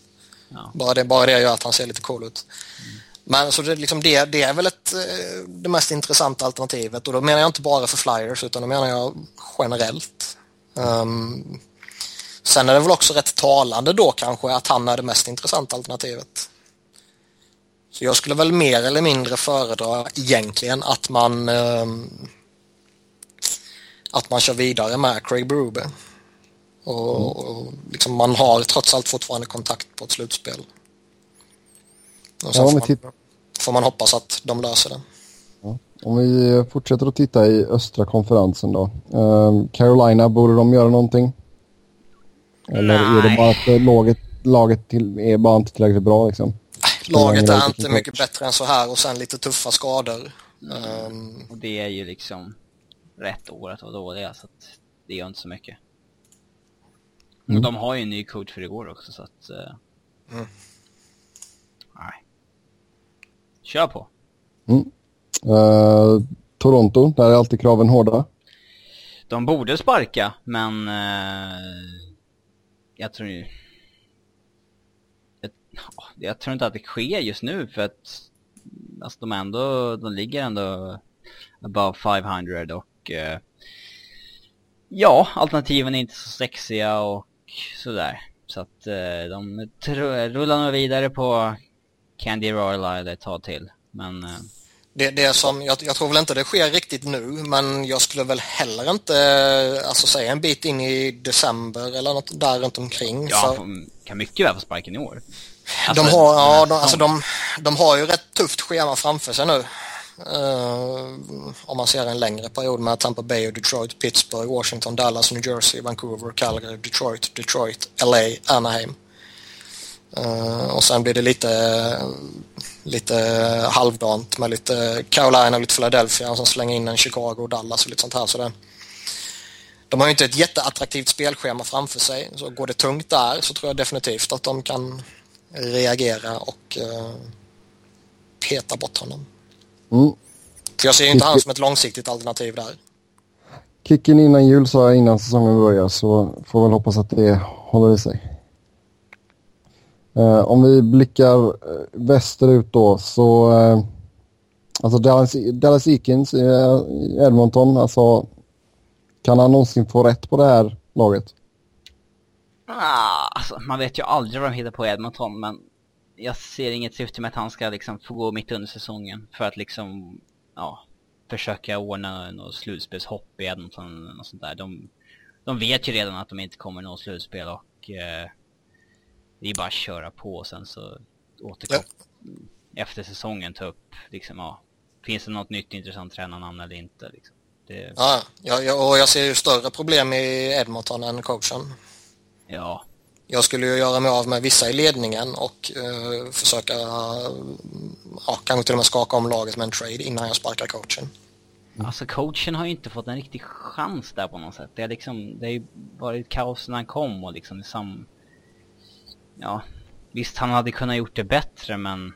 Ja. Bara, det, bara det gör att han ser lite cool ut. Mm. Men så det, liksom det, det är väl ett, eh, det mest intressanta alternativet och då menar jag inte bara för Flyers utan då menar jag generellt. Um, sen är det väl också rätt talande då kanske att han är det mest intressanta alternativet. Så jag skulle väl mer eller mindre föredra egentligen att man um, att man kör vidare med Craig Berube. Och, och liksom man har trots allt fortfarande kontakt på ett slutspel. Och så ja, får, man, får man hoppas att de löser det. Ja. Om vi fortsätter att titta i östra konferensen då. Uh, Carolina, borde de göra någonting? Eller Nej. är det bara att laget, laget till, är bara inte tillräckligt bra liksom? Laget är inte mycket bättre än så här och sen lite tuffa skador. Mm. Um, och det är ju liksom rätt år att vara dåliga så att det gör inte så mycket. Mm. Och de har ju en ny coach för igår också så att... Uh, mm. Nej. Kör på. Mm. Uh, Toronto, där är alltid kraven hårda. De borde sparka, men uh, jag tror ju... Jag, jag, tror inte att det sker just nu för att alltså de ändå, de ligger ändå above 500 och uh, ja, alternativen är inte så sexiga och sådär. Så att de rullar nog vidare på Candy Royal ett tag till. Men... Eh, det, det som, jag, jag, tror väl inte det sker riktigt nu, men jag skulle väl heller inte, alltså säga en bit in i december eller något där runt omkring. Ja, för... kan mycket väl få sparken i år. Alltså, de har, ja, de, alltså de, de har ju rätt tufft schema framför sig nu. Uh, om man ser en längre period med Tampa Bay och Detroit, Pittsburgh, Washington, Dallas, New Jersey, Vancouver, Calgary, Detroit, Detroit, LA, Anaheim. Uh, och sen blir det lite, lite halvdant med lite Carolina och lite Philadelphia och sen slänga in en Chicago och Dallas och lite sånt här. Så det, de har ju inte ett jätteattraktivt spelschema framför sig. Så går det tungt där så tror jag definitivt att de kan reagera och uh, peta bort honom. Mm. För jag ser inte han som ett långsiktigt alternativ där. Kicken innan jul sa jag innan säsongen börjar så får väl hoppas att det håller i sig. Eh, om vi blickar eh, västerut då så eh, alltså Dallas, Dallas Eakins i Edmonton, alltså kan han någonsin få rätt på det här laget? Ah, alltså, man vet ju aldrig vad de hittar på i Edmonton, men jag ser inget syfte med att han ska liksom få gå mitt under säsongen för att liksom, ja, försöka ordna något slutspelshopp i Edmonton och sånt där. De, de vet ju redan att de inte kommer nå slutspel och eh, det är bara att köra på och sen så återkoppla ja. efter säsongen ta upp liksom, ja, finns det något nytt intressant tränarnamn eller inte liksom. Det... Ja, jag, och jag ser ju större problem i Edmonton än coachen. Ja. Jag skulle ju göra mig av med vissa i ledningen och uh, försöka, uh, ja, kanske till och med skaka om laget med en trade innan jag sparkar coachen. Alltså coachen har ju inte fått en riktig chans där på något sätt. Det, är liksom, det har ju varit kaos när han kom och liksom sam... Ja, visst han hade kunnat gjort det bättre men...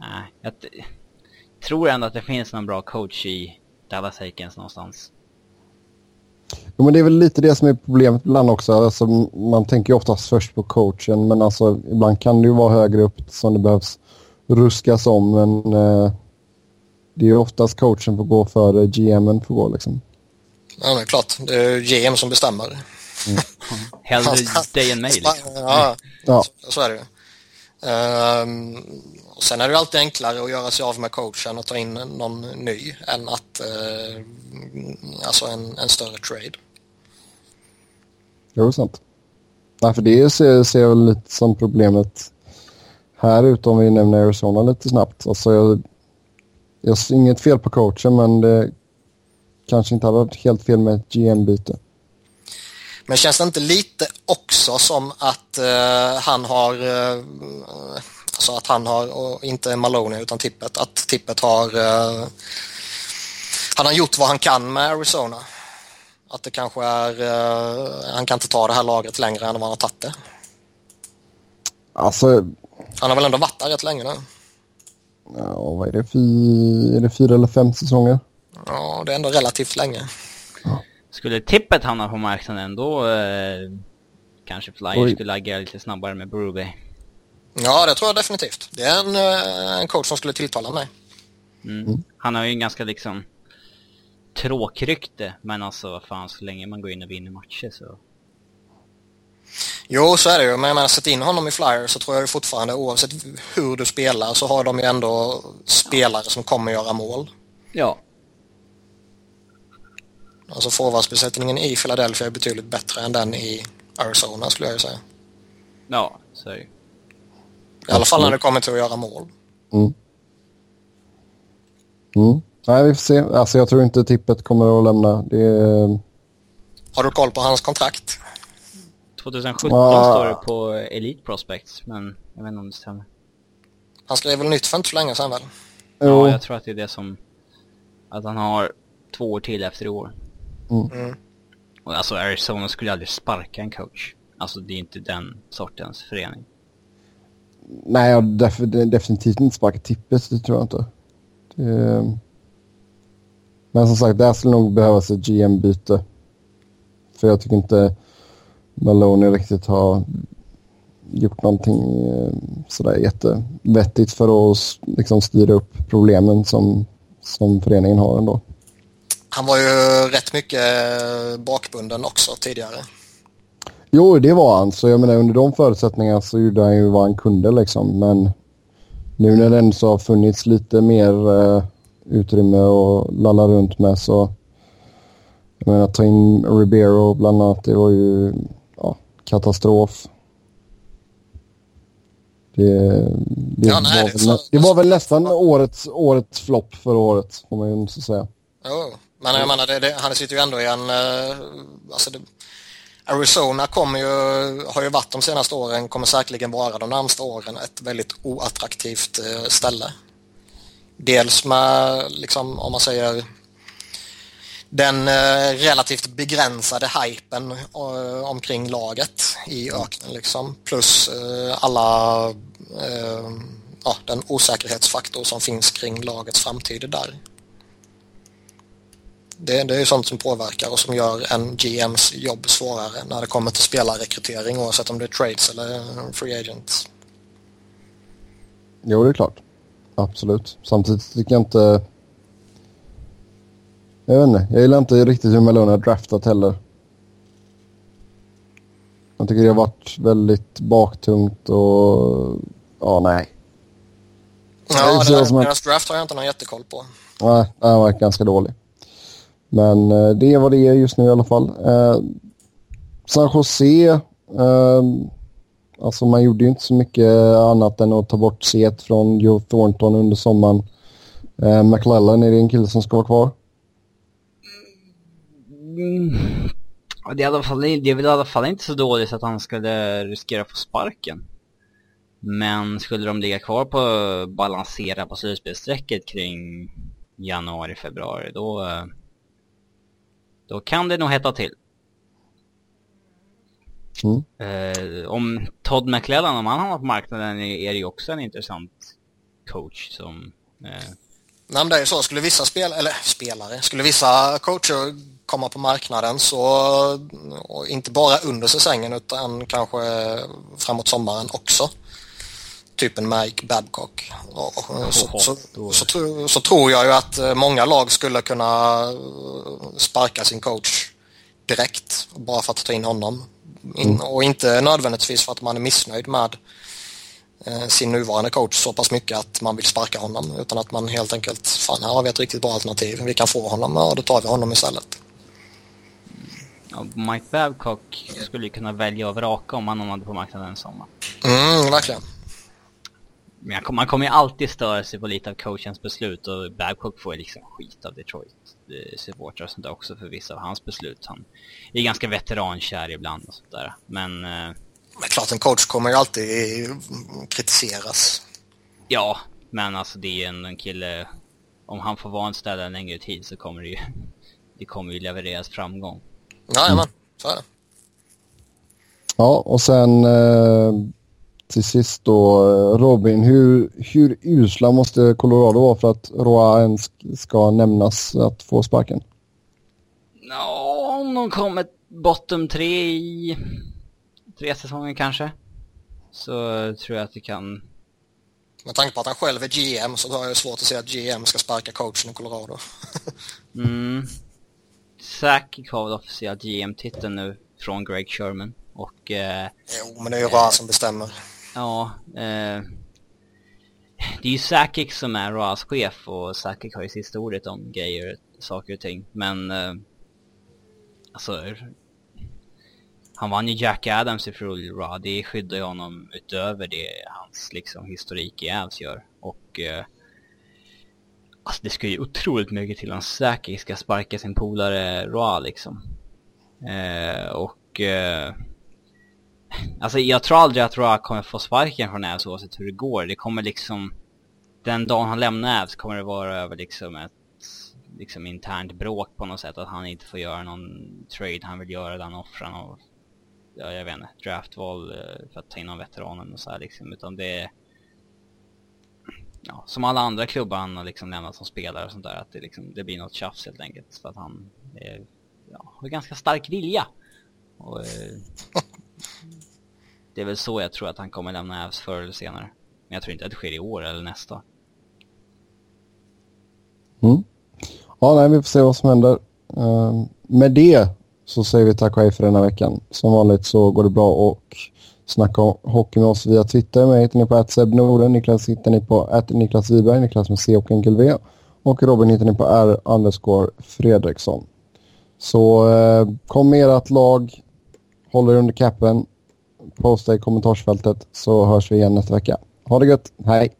Nej, jag tror ändå att det finns någon bra coach i Dallas Aikens någonstans. Jo, men det är väl lite det som är problemet ibland också. Alltså, man tänker ju oftast först på coachen men alltså ibland kan det ju vara högre upp som det behövs ruskas om men eh, det är ju oftast coachen får gå före GMen får gå liksom. Ja, det är klart. Det är GM som bestämmer. Mm. Hellre dig än mig liksom. Ja, ja. Så, så är det ju. Um, och sen är det alltid enklare att göra sig av med coachen och ta in någon ny än att uh, alltså en, en större trade. Jo, sant. Nej, för det ser, ser jag lite som problemet här ute om vi nämner Arizona lite snabbt. Alltså jag, jag ser inget fel på coachen men det kanske inte hade varit helt fel med ett GM-byte. Men känns det inte lite också som att uh, han har uh, alltså att han har, och inte Maloney utan Tippet, att Tippet har uh, han har gjort vad han kan med Arizona. Att det kanske är, han kan inte ta det här laget längre än vad han har tagit det. Alltså... Han har väl ändå varit där rätt länge nu? Ja, vad är det? Fy, är det fyra eller fem säsonger? Ja, det är ändå relativt länge. Skulle tippet hamna på marknaden då eh, kanske Flyers Oj. skulle agera lite snabbare med Berube. Ja, det tror jag definitivt. Det är en, eh, en coach som skulle tilltala mig. Mm. Mm. Han har ju en ganska liksom tråkrykte, men alltså vad fan, så länge man går in och vinner matcher så... Jo, så är det ju. Men jag menar, sätt in honom i Flyers så tror jag fortfarande, oavsett hur du spelar, så har de ju ändå spelare som kommer göra mål. Ja. Alltså forwardsbesättningen i Philadelphia är betydligt bättre än den i Arizona skulle jag ju säga. Ja, så I alla fall när det kommer till att göra mål. Mm. Mm. Nej, vi får se. Alltså jag tror inte tippet kommer att lämna. Det är... Har du koll på hans kontrakt? 2017 ah. står det på Elite Prospects, men jag vet inte om det stämmer. Han skrev väl nytt för inte så länge sedan väl? Ja, jag tror att det är det som... Att han har två år till efter i år. Mm. Mm. Och alltså Arizona skulle aldrig sparka en coach. Alltså det är inte den sortens förening. Nej, jag def definitivt inte sparka tippet, det tror jag inte. Det... Men som sagt, där skulle nog behövas ett GM-byte. För jag tycker inte Maloney riktigt har gjort någonting eh, sådär jättevettigt för att liksom styra upp problemen som, som föreningen har ändå. Han var ju rätt mycket bakbunden också tidigare. Jo, det var han. Så jag menar under de förutsättningarna så gjorde han ju vad han kunde liksom. Men nu när det ändå har funnits lite mer uh, utrymme att lalla runt med så... Jag menar ta in Ribeiro bland annat, det var ju ja, katastrof. Det, det, ja, nej, var, väl, det var väl nästan årets, årets flopp förra året, får man ju säga. Jo, men jag menar, det, det, han sitter ju ändå i en... Uh, alltså det, Arizona kommer ju, har ju varit de senaste åren, kommer säkerligen vara de närmsta åren ett väldigt oattraktivt uh, ställe. Dels med, liksom, om man säger, den uh, relativt begränsade hypen omkring laget i öknen liksom. Plus alla, ja, den osäkerhetsfaktor som finns kring lagets framtid där. Det, det är sånt som påverkar och som gör en GMs jobb svårare när det kommer till spelarrekrytering oavsett om det är trades eller free agents. Jo, det är klart. Absolut. Samtidigt tycker jag inte... Jag vet inte. Jag gillar inte riktigt hur Malone har draftat heller. Jag tycker det har varit väldigt baktungt och... Ja, nej. Ja, Det där, deras draft har jag inte någon jättekoll på. Nej, den har varit ganska dålig. Men eh, det är vad det är just nu i alla fall. Eh, San Jose, eh, alltså man gjorde ju inte så mycket annat än att ta bort set från Joe Thornton under sommaren. Eh, McLellan, är det en kille som ska vara kvar? Mm. Det är, i alla fall, det är väl i alla fall inte så dåligt att han skulle riskera att få sparken. Men skulle de ligga kvar på balansera på slutspelsstrecket kring januari, februari, då, eh, då kan det nog hetta till. Mm. Eh, om Todd McLellan, om han hamnar på marknaden, är, det ju också en intressant coach som... Eh, Nej, men det är ju så. Skulle vissa spel eller spelare, skulle vissa coacher komma på marknaden så, och inte bara under säsongen utan kanske framåt sommaren också. Typ en Mike Babcock. Och, och, så, så, så, så tror jag ju att eh, många lag skulle kunna eh, sparka sin coach direkt bara för att ta in honom. In, och inte nödvändigtvis för att man är missnöjd med eh, sin nuvarande coach så pass mycket att man vill sparka honom utan att man helt enkelt, fan här har vi ett riktigt bra alternativ, vi kan få honom, ja då tar vi honom istället. ja, Mike Babcock skulle ju kunna välja och vraka om han hamnade på marknaden en sommar. Mm, verkligen. Men man kommer ju alltid störa sig på lite av coachens beslut och Babcock får ju liksom skit av Detroit supportrar och sånt där också för vissa av hans beslut. Han är ganska veterankär ibland och sånt där. Men eh, Men klart en coach kommer ju alltid kritiseras. ja, men alltså det är ju ändå en kille, om han får vara en ställe en längre tid så kommer det ju, det kommer ju levereras framgång. Jajamän, så är det. Ja, och sen eh, till sist då eh, Robin, hur, hur usla måste Colorado vara för att Roa ens ska nämnas att få sparken? Ja, om de kommer bottom tre i tre säsonger kanske. Så tror jag att det kan Med tanke på att han själv är GM så har jag svårt att se att GM ska sparka coachen i Colorado. Mm. Sakic har väl officiellt GM-titeln nu från Greg Sherman. Och eh, jo, men det är ju Ra som bestämmer ja, eh, det är ju Sakic som är Ras chef och Sakic har ju sista ordet om grejer, saker och ting. Men eh, alltså, han vann ju Jack Adams i fjol Ra, det skyddar ju honom utöver det hans liksom historik i Avs gör. Och eh, Alltså det ska ju otroligt mycket till om Sakic ska sparka sin polare Ra liksom. Eh, och... Eh, alltså jag tror aldrig att Roa kommer få sparken från Ävs oavsett hur det går. Det kommer liksom... Den dagen han lämnar Ävs kommer det vara över liksom ett liksom internt bråk på något sätt. Att han inte får göra någon trade han vill göra den han offrar någon, ja jag vet inte, draftval eh, för att ta in någon veteranen och så här liksom. Utan det är ja, som alla andra klubbar han har liksom lämnat som spelare och sånt där, att det, liksom, det blir något tjafs helt enkelt. För att han är, ja, har ganska stark vilja. Och, eh, det är väl så jag tror att han kommer lämna Avs förr eller senare. Men jag tror inte att det sker i år eller nästa. Mm. Ja, nej, vi får se vad som händer. Eh, med det så säger vi tack och hej för denna veckan. Som vanligt så går det bra att snacka hockey med oss via Twitter. Mig hittar ni på @sebnorden, Niklas hittar ni på Niklas Wiberg, Niklas med C och enkel V. Och Robin hittar ni på R underscore Fredriksson. Så eh, kom med ert lag, håll er under capen, posta i kommentarsfältet så hörs vi igen nästa vecka. Ha det gött, hej!